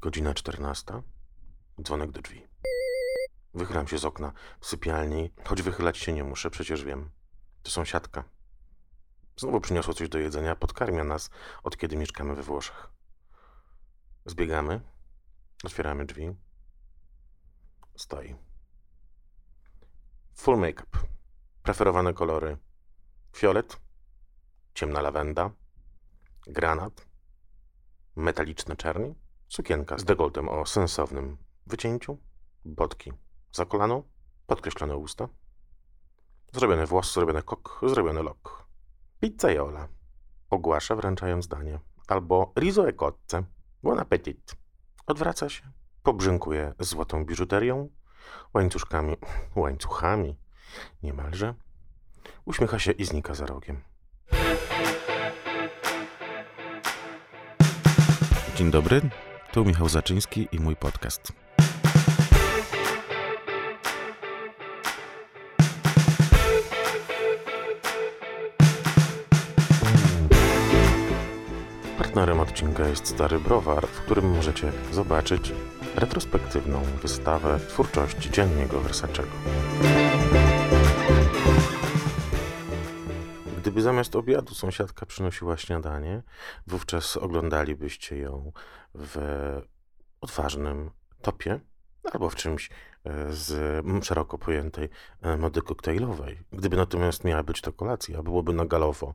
Godzina czternasta. Dzwonek do drzwi. Wychylam się z okna w sypialni, choć wychylać się nie muszę, przecież wiem. To sąsiadka. Znowu przyniosło coś do jedzenia, podkarmia nas, od kiedy mieszkamy we Włoszech. Zbiegamy, otwieramy drzwi. Stoi. Full make-up. Preferowane kolory. Fiolet, ciemna lawenda, granat, metaliczne czerni, sukienka z dekoltem o sensownym wycięciu, botki za kolano, podkreślone usta, zrobiony włos, zrobiony kok, zrobiony lok. Pizzaiola. Ogłasza wręczając danie. Albo riso e cozze. Buon appetit. Odwraca się, pobrzynkuje złotą biżuterią, łańcuszkami, łańcuchami, niemalże. Uśmiecha się i znika za rogiem. Dzień dobry, tu Michał Zaczyński i mój podcast. Partnerem odcinka jest Stary Browar, w którym możecie zobaczyć retrospektywną wystawę twórczości dziennego Wersachego. Gdyby zamiast obiadu sąsiadka przynosiła śniadanie, wówczas oglądalibyście ją w odważnym topie albo w czymś e, z szeroko pojętej e, mody koktajlowej. Gdyby natomiast miała być to kolacja, byłoby na galowo,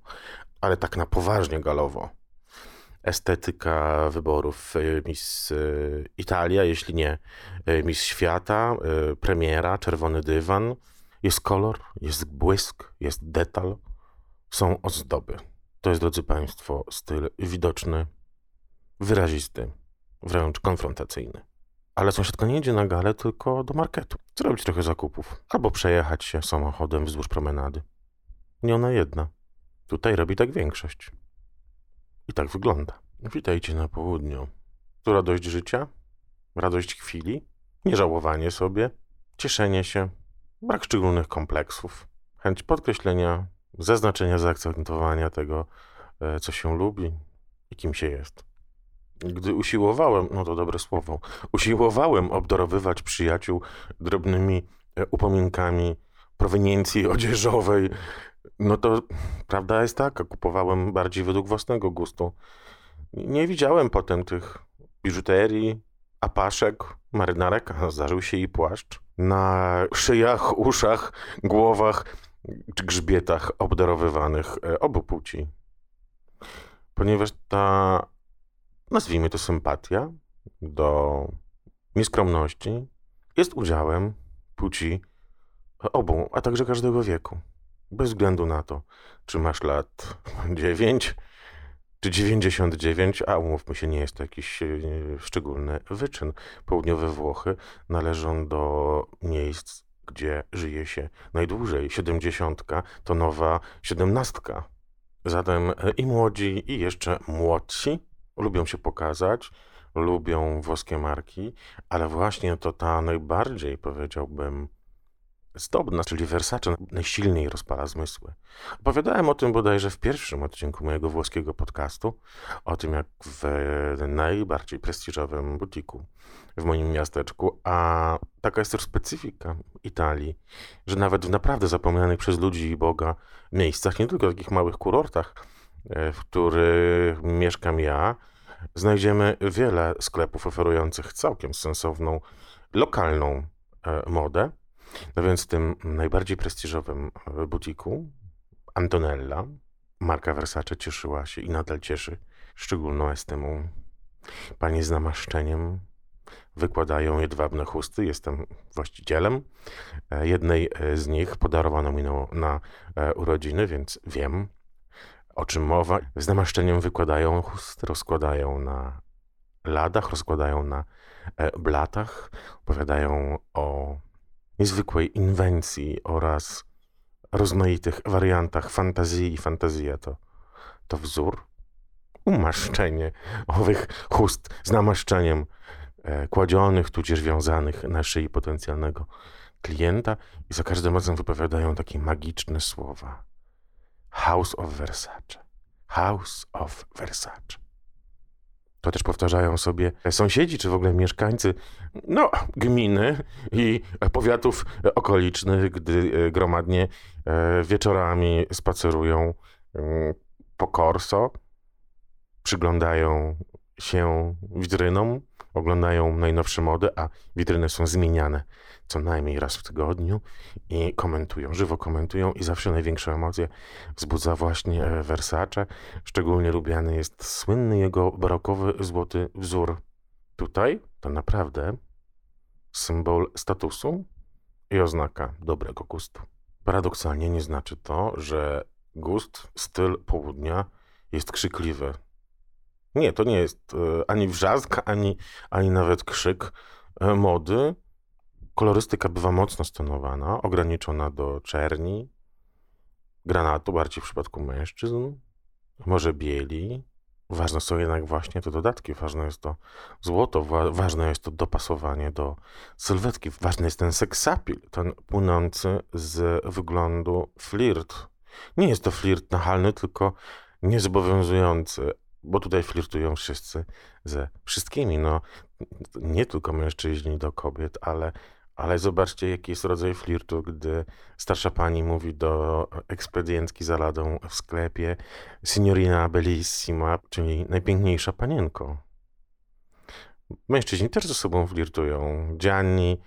ale tak na poważnie galowo. Estetyka wyborów e, Miss Italia, jeśli nie Miss Świata, premiera, czerwony dywan. Jest kolor, jest błysk, jest detal są ozdoby. To jest, drodzy Państwo, styl widoczny, wyrazisty, wręcz konfrontacyjny. Ale sąsiadka nie idzie na galę, tylko do marketu. Zrobić trochę zakupów. Albo przejechać się samochodem wzdłuż promenady. Nie ona jedna. Tutaj robi tak większość. I tak wygląda. Witajcie na południu. Tu radość życia, radość chwili, nieżałowanie sobie, cieszenie się, brak szczególnych kompleksów, chęć podkreślenia zaznaczenia, zaakcentowania tego, e, co się lubi i kim się jest. Gdy usiłowałem, no to dobre słowo, usiłowałem obdarowywać przyjaciół drobnymi e, upominkami proweniencji odzieżowej, no to prawda jest taka, kupowałem bardziej według własnego gustu. Nie widziałem potem tych biżuterii, apaszek, marynarek, zdarzył się i płaszcz. Na szyjach, uszach, głowach czy grzbietach obdarowywanych e, obu płci. Ponieważ ta, nazwijmy to sympatia do nieskromności jest udziałem płci obu, a także każdego wieku. Bez względu na to, czy masz lat 9 czy 99, a umówmy się, nie jest to jakiś e, szczególny wyczyn. Południowe Włochy należą do miejsc gdzie żyje się najdłużej. Siedemdziesiątka to nowa siedemnastka. Zatem e, i młodzi, i jeszcze młodsi lubią się pokazać, lubią włoskie marki, ale właśnie to ta najbardziej, powiedziałbym, zdobna, czyli Versace, najsilniej rozpala zmysły. Opowiadałem o tym bodajże w pierwszym odcinku mojego włoskiego podcastu, o tym jak w najbardziej prestiżowym butiku w moim miasteczku, a taka jest też specyfika Italii, że nawet w naprawdę zapomnianych przez ludzi i Boga miejscach, nie tylko takich małych kurortach, e, w których mieszkam ja, znajdziemy wiele sklepów oferujących całkiem sensowną, lokalną e, modę, no więc w tym najbardziej prestiżowym e, butiku Antonella marka Versace cieszyła się i nadal cieszy szczególną estymą. Panie z namaszczeniem wykładają jedwabne chusty. Jestem właścicielem. E, jednej e, z nich podarowano mi na, na urodziny, więc wiem o czym mowa. Z namaszczeniem wykładają chusty, rozkładają na ladach, rozkładają na blatach, opowiadają o niezwykłej inwencji oraz rozmaitych wariantach fantazji i fantazja to, to wzór. Umaszczenie owych chust z namaszczeniem e, kładzionych, tudzież wiązanych na szyi potencjalnego klienta i za każdym razem wypowiadają takie magiczne słowa. House of Versace. House of Versace. To też powtarzają sobie sąsiedzi, czy w ogóle mieszkańcy no, gminy i powiatów okolicznych, gdy gromadnie wieczorami spacerują mm, po Corso, przyglądają się witrynom, oglądają najnowsze mody, a witryny są zmieniane co najmniej raz w tygodniu i komentują, żywo komentują i zawsze największe emocje wzbudza właśnie e, Versace. Szczególnie lubiany jest słynny jego barokowy złoty wzór. Tutaj to naprawdę symbol statusu i oznaka dobrego gustu. Paradoksalnie nie znaczy to, że gust, styl południa jest krzykliwy. Nie, to nie jest e, ani wrzask, ani, ani nawet krzyk e, mody. Kolorystyka bywa mocno stonowana, ograniczona do czerni, granatu, bardziej w przypadku mężczyzn, może bieli. Ważne są jednak właśnie te dodatki, ważne jest to złoto, wa ważne jest to dopasowanie do sylwetki, ważny jest ten seksapil, ten płynący z wyglądu flirt. Nie jest to flirt nachalny, tylko niezobowiązujący, bo tutaj flirtują wszyscy ze wszystkimi. No, nie tylko mężczyźni do kobiet, ale, ale zobaczcie, jaki jest rodzaj flirtu, gdy starsza pani mówi do ekspedientki za ladą w sklepie signorina bellissima, czyli najpiękniejsza panienko. Mężczyźni też ze sobą flirtują. Gianni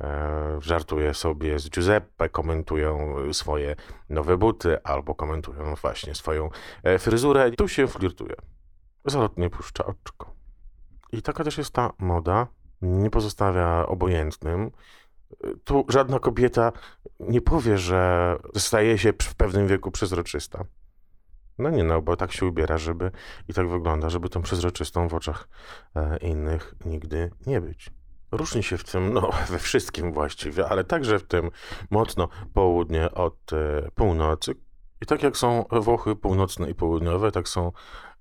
E, żartuje sobie z Giuseppe, komentują swoje nowe buty albo komentują właśnie swoją e, fryzurę. Tu się flirtuje. Zalotnie puszcza oczko. I taka też jest ta moda. Nie pozostawia obojętnym. Tu żadna kobieta nie powie, że staje się w pewnym wieku przezroczysta. No nie, no, bo tak się ubiera, żeby i tak wygląda, żeby tą przezroczystą w oczach e, innych nigdy nie być. Różni się w tym, no we wszystkim właściwie, ale także w tym mocno południe od e, północy. I tak jak są Włochy północne i południowe, tak są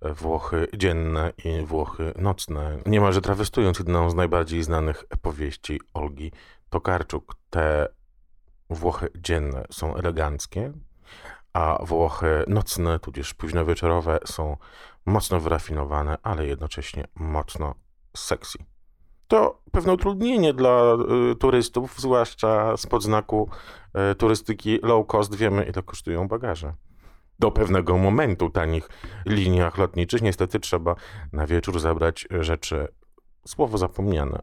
Włochy dzienne i Włochy nocne. Niemalże trawestując jedną z najbardziej znanych powieści Olgi Tokarczuk, te Włochy dzienne są eleganckie, a Włochy nocne, tudzież późnowieczorowe są mocno wyrafinowane, ale jednocześnie mocno sexy to pewne utrudnienie dla y, turystów, zwłaszcza z podznaku y, turystyki low cost. Wiemy, ile kosztują bagaże. Do pewnego momentu tanich liniach lotniczych niestety trzeba na wieczór zabrać rzeczy, słowo zapomniane,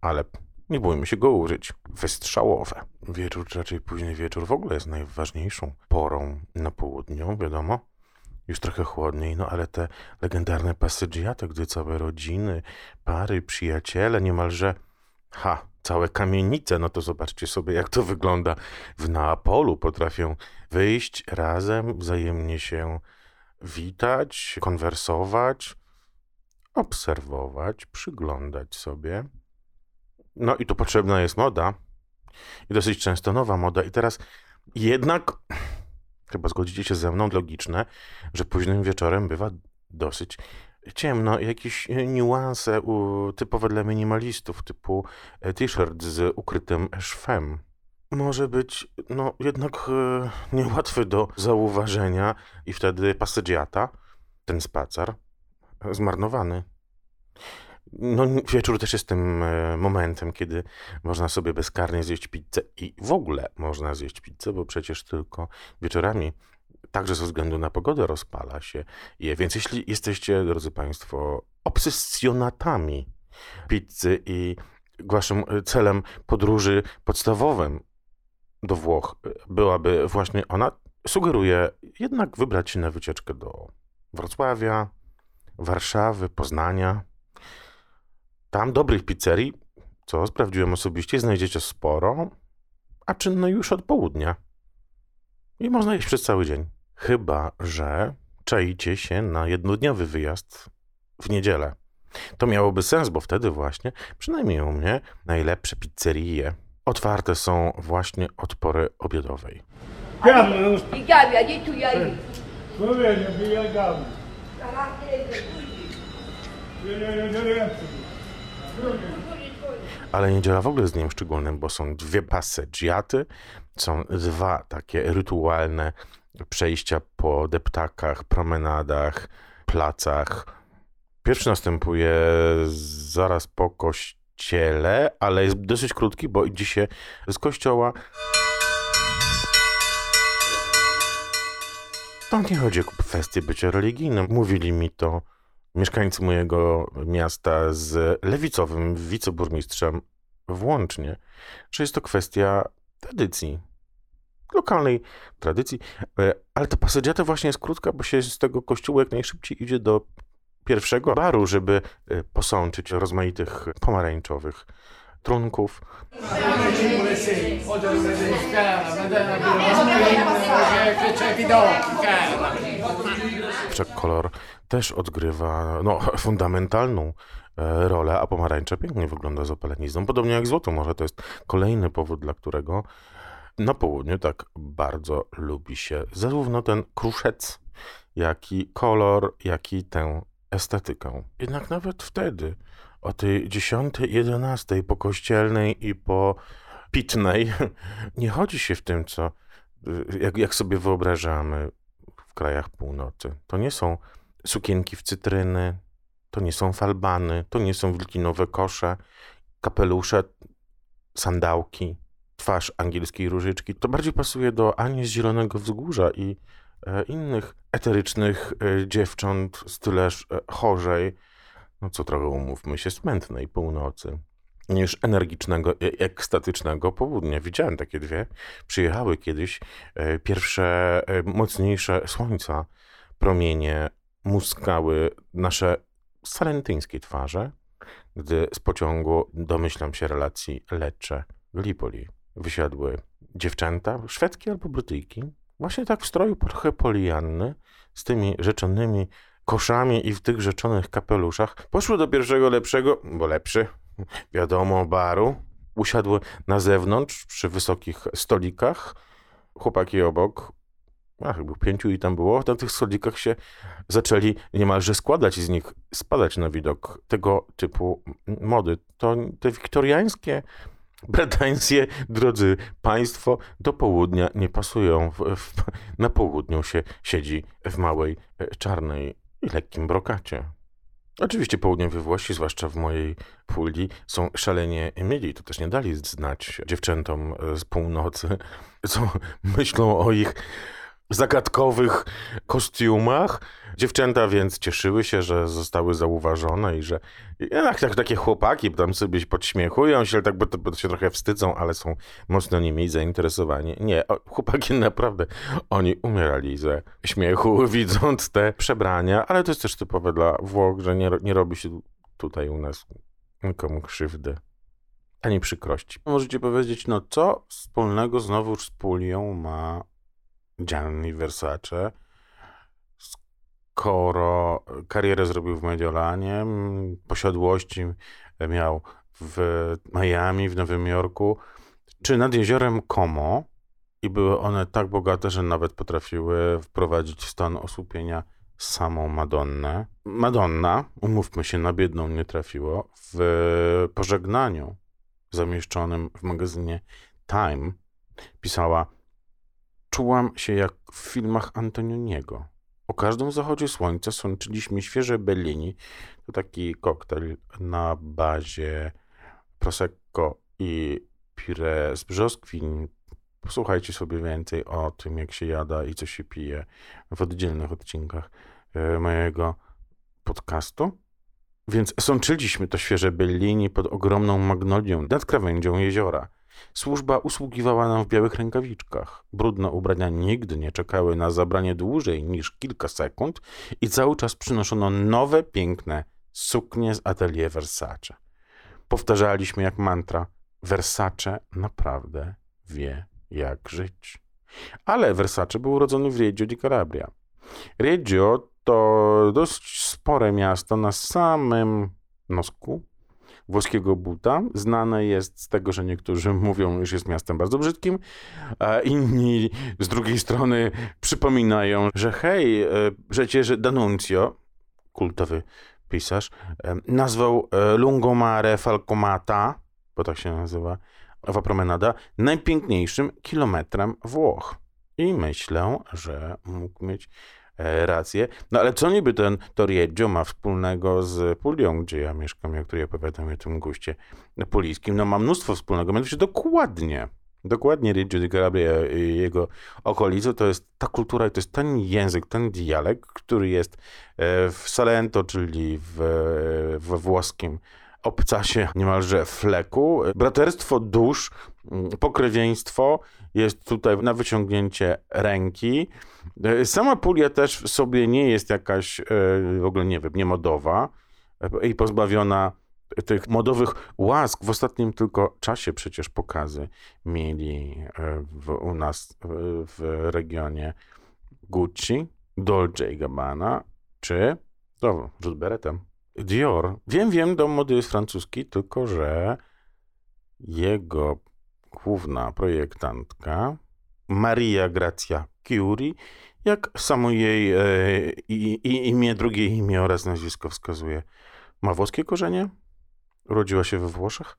ale nie bójmy się go użyć, wystrzałowe. Wieczór, czy raczej późny wieczór w ogóle jest najważniejszą porą na południu, wiadomo już trochę chłodniej, no ale te legendarne passeggiate, gdy całe rodziny, pary, przyjaciele, niemalże, ha, całe kamienice, no to zobaczcie sobie, jak to wygląda w Neapolu. Potrafią wyjść razem, wzajemnie się witać, konwersować, obserwować, przyglądać sobie. No i tu potrzebna jest moda. I dosyć często nowa moda. I teraz jednak chyba zgodzicie się ze mną, logiczne, że późnym wieczorem bywa dosyć ciemno. Jakieś e, niuanse typowe dla minimalistów, typu e, t-shirt z ukrytym szwem. Może być, no, jednak e, niełatwy do zauważenia i wtedy passegiata, ten spacer, zmarnowany. No, wieczór też jest tym e, momentem, kiedy można sobie bezkarnie zjeść pizzę i w ogóle można zjeść pizzę, bo przecież tylko wieczorami, także ze względu na pogodę, rozpala się je. Więc jeśli jesteście, drodzy Państwo, obsesjonatami pizzy i waszym e, celem podróży podstawowym do Włoch e, byłaby właśnie ona, sugeruję jednak wybrać się na wycieczkę do Wrocławia, Warszawy, Poznania tam dobrych pizzerii, co sprawdziłem osobiście, znajdziecie sporo, a czynno już od południa. I można jeść przez cały dzień. Chyba, że czaicie się na jednodniowy wyjazd w niedzielę. To miałoby sens, bo wtedy właśnie, przynajmniej u mnie, najlepsze pizzerie otwarte są właśnie od pory obiadowej. I Gabi, a gdzie tu ja idę? Slovenia, bija Gabi. Ale niedziela w ogóle jest dniem szczególnym, bo są dwie passeggiaty, są dwa takie rytualne przejścia po deptakach, promenadach, placach. Pierwszy następuje zaraz po kościele, ale jest dosyć krótki, bo idzie się z kościoła. To nie chodzi o kwestię bycia religijnym. Mówili mi to mieszkańcy mojego miasta z lewicowym wiceburmistrzem włącznie, że jest to kwestia tradycji. Lokalnej tradycji, E, ale ta pasadziata właśnie jest krótka, bo się z tego kościoła jak najszybciej idzie do pierwszego baru, żeby e, posączyć rozmaitych pomarańczowych trunków. Kolor też odgrywa no, fundamentalną e, rolę, a pomarańcza pięknie wygląda z opalenizną. Podobnie jak złoto, może to jest kolejny powód, dla którego na południu tak bardzo lubi się zarówno ten kruszec, jak i kolor, jak i tę estetykę. Jednak nawet wtedy, o tej 10, 11 po kościelnej i po pitnej, nie chodzi się w tym, co jak, jak sobie wyobrażamy krajach północy. To nie są sukienki w cytryny, to nie są falbany, to nie są wilkinowe kosze, kapelusze, sandałki, twarz angielskiej różyczki. To bardziej pasuje do Ani z Zielonego Wzgórza i e, innych eterycznych e, dziewcząt z tyleż e, chorzej, no co trochę umówmy się, smętnej północy niż energicznego, i ekstatycznego południa. Widziałem takie dwie. Przyjechały kiedyś e, pierwsze e, mocniejsze słońca, promienie muskały nasze salentyńskie twarze, gdy z pociągu, domyślam się relacji Lecce-Gallipoli, wysiadły dziewczęta, szwedzkie albo brytyjki, właśnie tak w stroju trochę polianny, z tymi rzeczonymi koszami i w tych rzeczonych kapeluszach, poszły do pierwszego lepszego, bo lepszy, wiadomo, baru. Usiadły na zewnątrz przy wysokich stolikach. Chłopaki obok, a chyba pięciu i tam było, na tych stolikach się zaczęli niemalże składać i z nich spadać na widok tego typu mody. To te wiktoriańskie bretańskie, drodzy państwo, do południa nie pasują. W, w, na południu się siedzi w małej, e, czarnej i lekkim brokacie. Oczywiście południowe Włosi, zwłaszcza w mojej puli, są szalenie mili. To też nie dali znać dziewczętom z północy, co myślą o ich zagadkowych kostiumach. Dziewczęta więc cieszyły się, że zostały zauważone i że jednak tak, takie chłopaki tam sobie podśmiechują się, tak, bo, bo się trochę wstydzą, ale są mocno nimi zainteresowani. Nie, chłopaki naprawdę, oni umierali ze śmiechu, widząc te przebrania, ale to jest też typowe dla Włoch, że nie, nie robi się tutaj u nas nikomu krzywdy ani przykrości. Możecie powiedzieć, no co wspólnego znowu z Pulią ma Gianni Versace, skoro karierę zrobił w Mediolanie, posiadłości miał w Miami, w Nowym Jorku, czy nad jeziorem Como i były one tak bogate, że nawet potrafiły wprowadzić w stan osłupienia samą Madonnę. Madonna, umówmy się, na biedną nie trafiło, w pożegnaniu zamieszczonym w magazynie Time pisała Czułam się jak w filmach Antonioniego. O każdym zachodzie słońca sączyliśmy świeże Bellini. To taki koktajl na bazie Prosecco i pire z brzoskwin. Posłuchajcie sobie więcej o tym, jak się jada i co się pije w oddzielnych odcinkach e, mojego podcastu. Więc sączyliśmy to świeże Bellini pod ogromną magnolią nad krawędzią jeziora. Służba usługiwała nam w białych rękawiczkach. Brudne ubrania nigdy nie czekały na zabranie dłużej niż kilka sekund i cały czas przynoszono nowe, piękne suknie z atelier Versace. Powtarzaliśmy jak mantra: Versace naprawdę wie, jak żyć. Ale Versace był urodzony w Reggio di Calabria. Reggio to dość spore miasto na samym nosku włoskiego buta. Znane jest z tego, że niektórzy mówią, iż jest miastem bardzo brzydkim, a inni z drugiej strony przypominają, że hej, e, przecież D'Annunzio, kultowy pisarz, e, nazwał e, Lungomare Falcomata, bo tak się nazywa, owa promenada, najpiękniejszym kilometrem Włoch. I myślę, że mógł mieć rację. No ale co niby ten Torieggio ma wspólnego z Pulią, gdzie ja mieszkam, o której opowiadam o tym guście pulijskim? No ma mnóstwo wspólnego, mianowicie dokładnie. Dokładnie Reggio di Calabria i jego okolice to jest ta kultura, to jest ten język, ten dialekt, który jest e, w Salento, czyli w, we włoskim obcasie niemalże fleku. Braterstwo dusz, pokrewieństwo jest tutaj na wyciągnięcie ręki. E, sama Pulia też w sobie nie jest jakaś e, w ogóle, nie wiem, niemodowa i pozbawiona tych modowych łask w ostatnim tylko czasie przecież pokazy mieli e, w, u nas w regionie Gucci, Dolce Gabbana, czy to rzut beretem. Dior. Wiem, wiem, dom mody jest francuski, tylko że jego główna projektantka Maria Gracia Curie, jak samo jej e, i, i, imię, drugie imię oraz nazwisko wskazuje, ma włoskie korzenie, Urodziła się we Włoszech,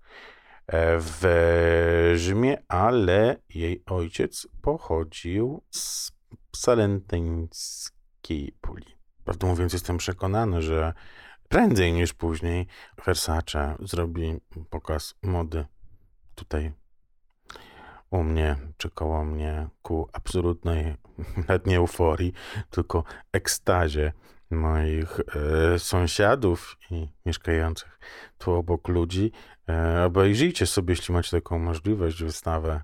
e, w Rzymie, ale jej ojciec pochodził z salentyńskiej puli. Prawdę mówiąc, jestem przekonany, że prędzej niż później Versace zrobi pokaz mody tutaj u mnie, czy koło mnie, ku absolutnej, nawet nie euforii, tylko ekstazie moich e, sąsiadów i mieszkających tu obok ludzi. E, obejrzyjcie sobie, jeśli macie taką możliwość, wystawę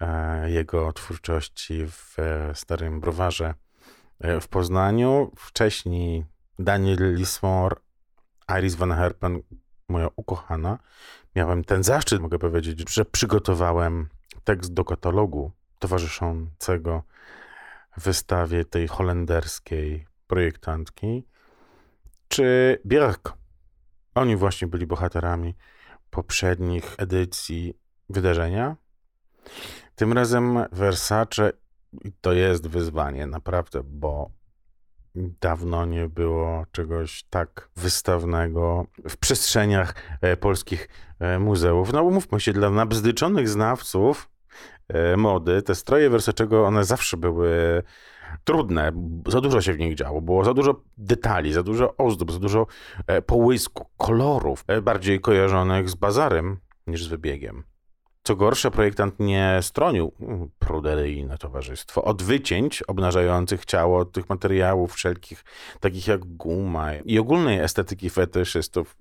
e, jego twórczości w e, Starym Browarze e, w Poznaniu. Wcześniej Daniel Lismore, Iris Van Herpen, moja ukochana. Miałem ten zaszczyt, mogę powiedzieć, że przygotowałem tekst do katalogu towarzyszącego wystawie tej holenderskiej projektantki, czy Björk. Oni właśnie byli bohaterami poprzednich edycji wydarzenia. Tym razem Versace to jest wyzwanie, naprawdę, bo dawno nie było czegoś tak wystawnego w przestrzeniach e, polskich e, muzeów. No umówmy się, dla nabzdyczonych znawców mody, te stroje Versacego, one zawsze były trudne, za dużo się w nich działo, było za dużo detali, za dużo ozdób, za dużo e, połysku, kolorów, e, bardziej kojarzonych z bazarem niż z wybiegiem. Co gorsze, projektant nie stronił mm, pruderyjne towarzystwo od wycięć obnażających ciało tych materiałów wszelkich, takich jak guma i ogólnej estetyki fetyszystów.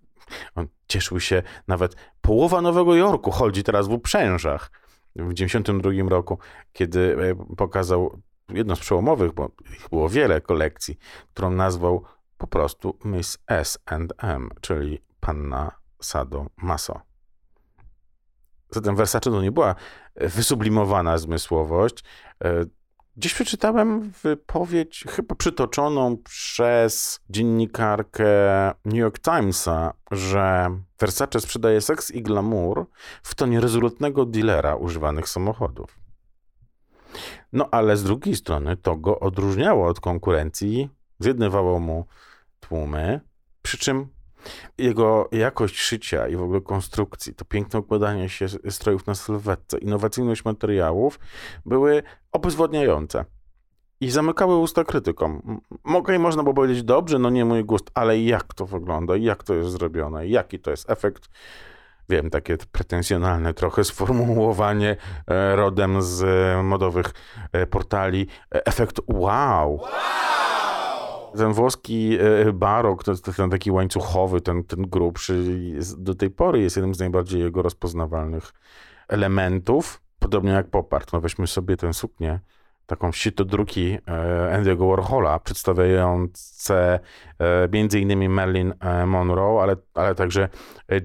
On cieszył się nawet połowa Nowego Jorku chodzi teraz w uprzężach. W 1992 roku, kiedy e, pokazał jedną z przełomowych, bo ich było wiele kolekcji, którą nazwał po prostu Miss S&M, czyli Panna Sado Maso. Zatem Versace to nie była wysublimowana zmysłowość. Gdzieś przeczytałem wypowiedź, chyba przytoczoną przez dziennikarkę New York Timesa, że Versace sprzedaje seks i glamour w tonie rezolutnego dealera używanych samochodów. No ale z drugiej strony to go odróżniało od konkurencji, zjednywało mu tłumy, przy czym jego jakość szycia i w ogóle konstrukcji, to piękne układanie się strojów na sylwetce, innowacyjność materiałów były obezwładniające i zamykały usta krytykom. Mogę i można było powiedzieć, dobrze, no nie mój gust, ale jak to wygląda, jak to jest zrobione, jaki to jest efekt wiem, takie pretensjonalne trochę sformułowanie e, rodem z e, modowych e, portali. Efekt wow! wow! Ten włoski barok, to, to ten taki łańcuchowy, ten, ten grubszy, do tej pory jest jednym z najbardziej jego rozpoznawalnych elementów. Podobnie jak popart. No weźmy sobie tę suknię taką druki e, Andy'ego Warhola, przedstawiające e, między innymi Marilyn e, Monroe, ale, ale także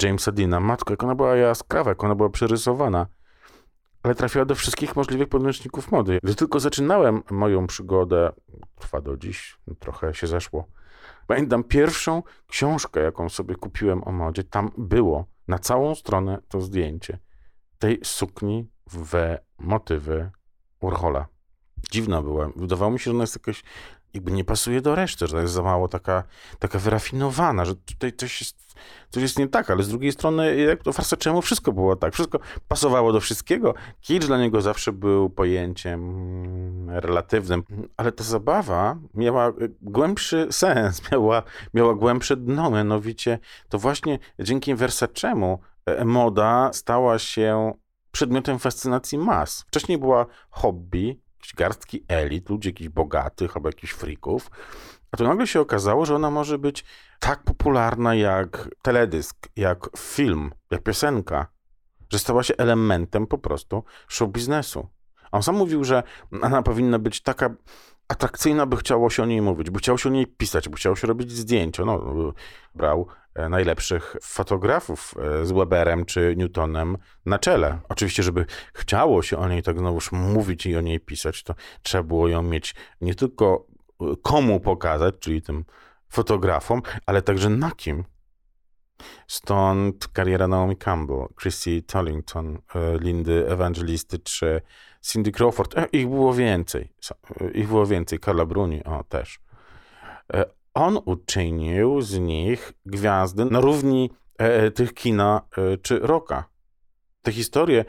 Jamesa Deana. Matko, jak ona była jaskrawa, jak ona była przerysowana, ale trafiła do wszystkich możliwych podręczników mody. Gdy tylko zaczynałem moją przygodę, trwa do dziś, trochę się zeszło, pamiętam pierwszą książkę, jaką sobie kupiłem o modzie, tam było na całą stronę to zdjęcie tej sukni w motywy Warhola dziwna była. Wydawało mi się, że ona jest jakaś jakby nie pasuje do reszty, że to jest za mało taka, taka wyrafinowana, że tutaj coś jest, coś jest nie tak, ale z drugiej strony jak to czemu wszystko było tak, wszystko pasowało do wszystkiego. Kicz dla niego zawsze był pojęciem mm, relatywnym, ale ta zabawa miała głębszy sens, miała, miała głębsze dno, mianowicie to właśnie dzięki Versacemu e, moda stała się przedmiotem fascynacji mas. Wcześniej była hobby, jakieś garstki elit, ludzi jakichś bogatych albo jakichś frików. A tu nagle się okazało, że ona może być tak popularna jak teledysk, jak film, jak piosenka, że stała się elementem po prostu show biznesu. On sam mówił, że ona powinna być taka atrakcyjna, by chciało się o niej mówić, by chciało się o niej pisać, by chciało się robić zdjęcia. No, brał e, najlepszych fotografów e, z Weberem czy Newtonem na czele. Oczywiście, żeby chciało się o niej tak znowuż mówić i o niej pisać, to trzeba było ją mieć nie tylko e, komu pokazać, czyli tym fotografom, ale także na kim. Stąd kariera Naomi Campbell, Chrissy Tollington, Lindy Evangelisty czy Cindy Crawford. Ich było więcej. Ich było więcej. Carla Bruni, o też on uczynił z nich gwiazdy na równi e, e, tych kina e, czy roka. Te historie,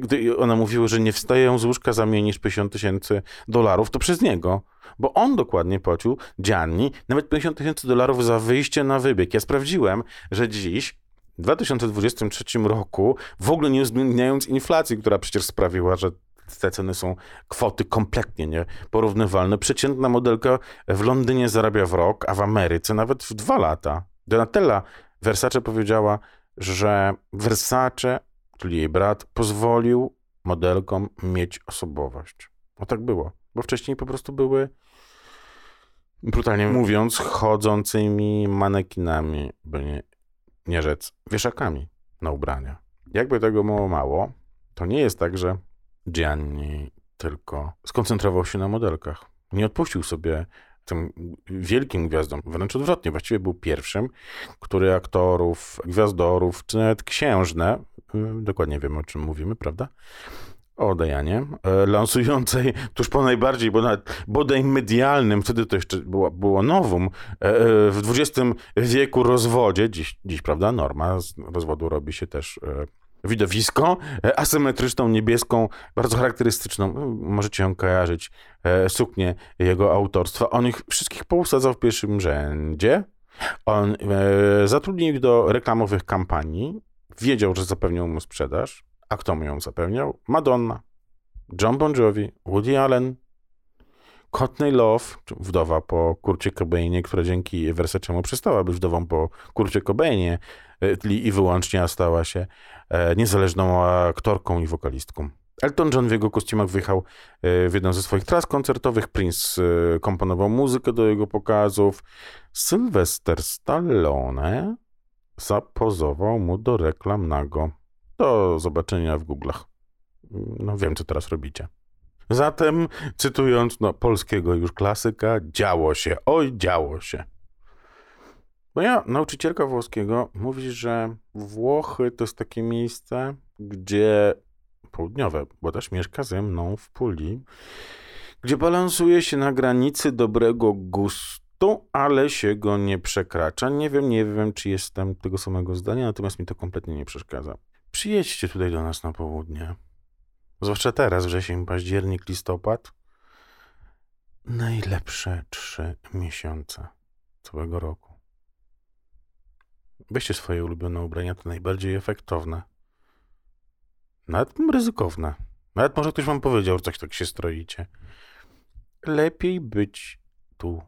gdy one mówiły, że nie wstają z łóżka za mniej niż 50 tysięcy dolarów, to przez niego. Bo on dokładnie płacił Gianni nawet 50 tysięcy dolarów za wyjście na wybieg. Ja sprawdziłem, że dziś w 2023 roku, w ogóle nie uwzględniając inflacji, która przecież sprawiła, że te ceny są kwoty kompletnie nieporównywalne. Przeciętna modelka w Londynie zarabia w rok, a w Ameryce nawet w dwa lata. Donatella Versace powiedziała, że Versace, czyli jej brat, pozwolił modelkom mieć osobowość. No tak było, bo wcześniej po prostu były, brutalnie mówiąc, chodzącymi manekinami, by nie, nie rzec wieszakami na ubrania. Jakby tego było mało, to nie jest tak, że Gianni tylko skoncentrował się na modelkach. Nie odpuścił sobie tym wielkim gwiazdom, wręcz odwrotnie, właściwie był pierwszym, który aktorów, gwiazdorów, czy nawet księżne, y, dokładnie wiemy o czym mówimy, prawda? O Dejanie, e, lansującej tuż po najbardziej, bo nawet bodaj medialnym, wtedy to jeszcze było, było nowum, e, w XX wieku rozwodzie, dziś, dziś, prawda, norma z rozwodu robi się też widowisko, e, asymetryczną, niebieską, bardzo charakterystyczną, no, możecie ją kojarzyć, e, suknię jego autorstwa. On ich wszystkich pousadzał w pierwszym rzędzie. On e, zatrudnił ich do reklamowych kampanii, wiedział, że zapewnią mu sprzedaż. A kto mu ją zapewniał? Madonna, John Bon Jovi, Woody Allen, Courtney Love, wdowa po Kurcie Cobainie, która dzięki Versacemu przestała być wdową po Kurcie Cobainie i wyłącznie stała się E, niezależną aktorką i wokalistką. Elton John w jego kostiumach wyjechał e, w jedną ze swoich tras koncertowych. Prince e, komponował muzykę do jego pokazów. Sylvester Stallone zapozował mu do reklam nago. Do zobaczenia w Google'ach. No wiem, co teraz robicie. Zatem, cytując no, polskiego już klasyka, działo się, oj, działo się. Moja nauczycielka włoskiego mówi, że Włochy to jest takie miejsce, gdzie południowe, bo też mieszka ze mną w Puli, gdzie balansuje się na granicy dobrego gustu, ale się go nie przekracza. Nie wiem, nie wiem, czy jestem tego samego zdania, natomiast mi to kompletnie nie przeszkadza. Przyjedźcie tutaj do nas na południe. Zwłaszcza teraz, wrzesień, październik, listopad. Najlepsze trzy miesiące całego roku. Weźcie swoje ulubione ubrania, to najbardziej efektowne. Nawet ryzykowne. Nawet może ktoś wam powiedział, że coś tak się stroicie. Lepiej być tu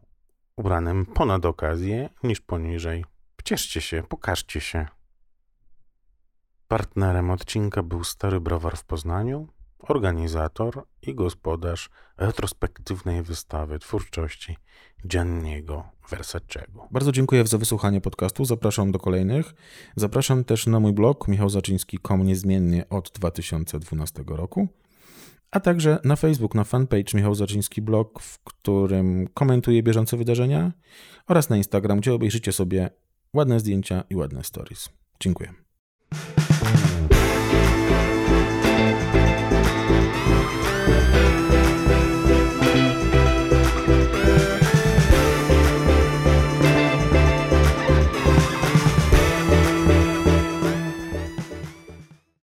ubranym ponad okazję niż poniżej. Cieszcie się, pokażcie się. Partnerem odcinka był Stary Browar w Poznaniu, organizator i gospodarz retrospektywnej wystawy twórczości Gianniego Versacego. Bardzo dziękuję za wysłuchanie podcastu. Zapraszam do kolejnych. Zapraszam też na mój blog michałzaczyński.com niezmiennie od 2012 roku, a także na Facebook, na fanpage Michał Zaczyński Blog, w którym komentuję bieżące wydarzenia oraz na Instagram, gdzie obejrzycie sobie ładne zdjęcia i ładne stories. Dziękuję.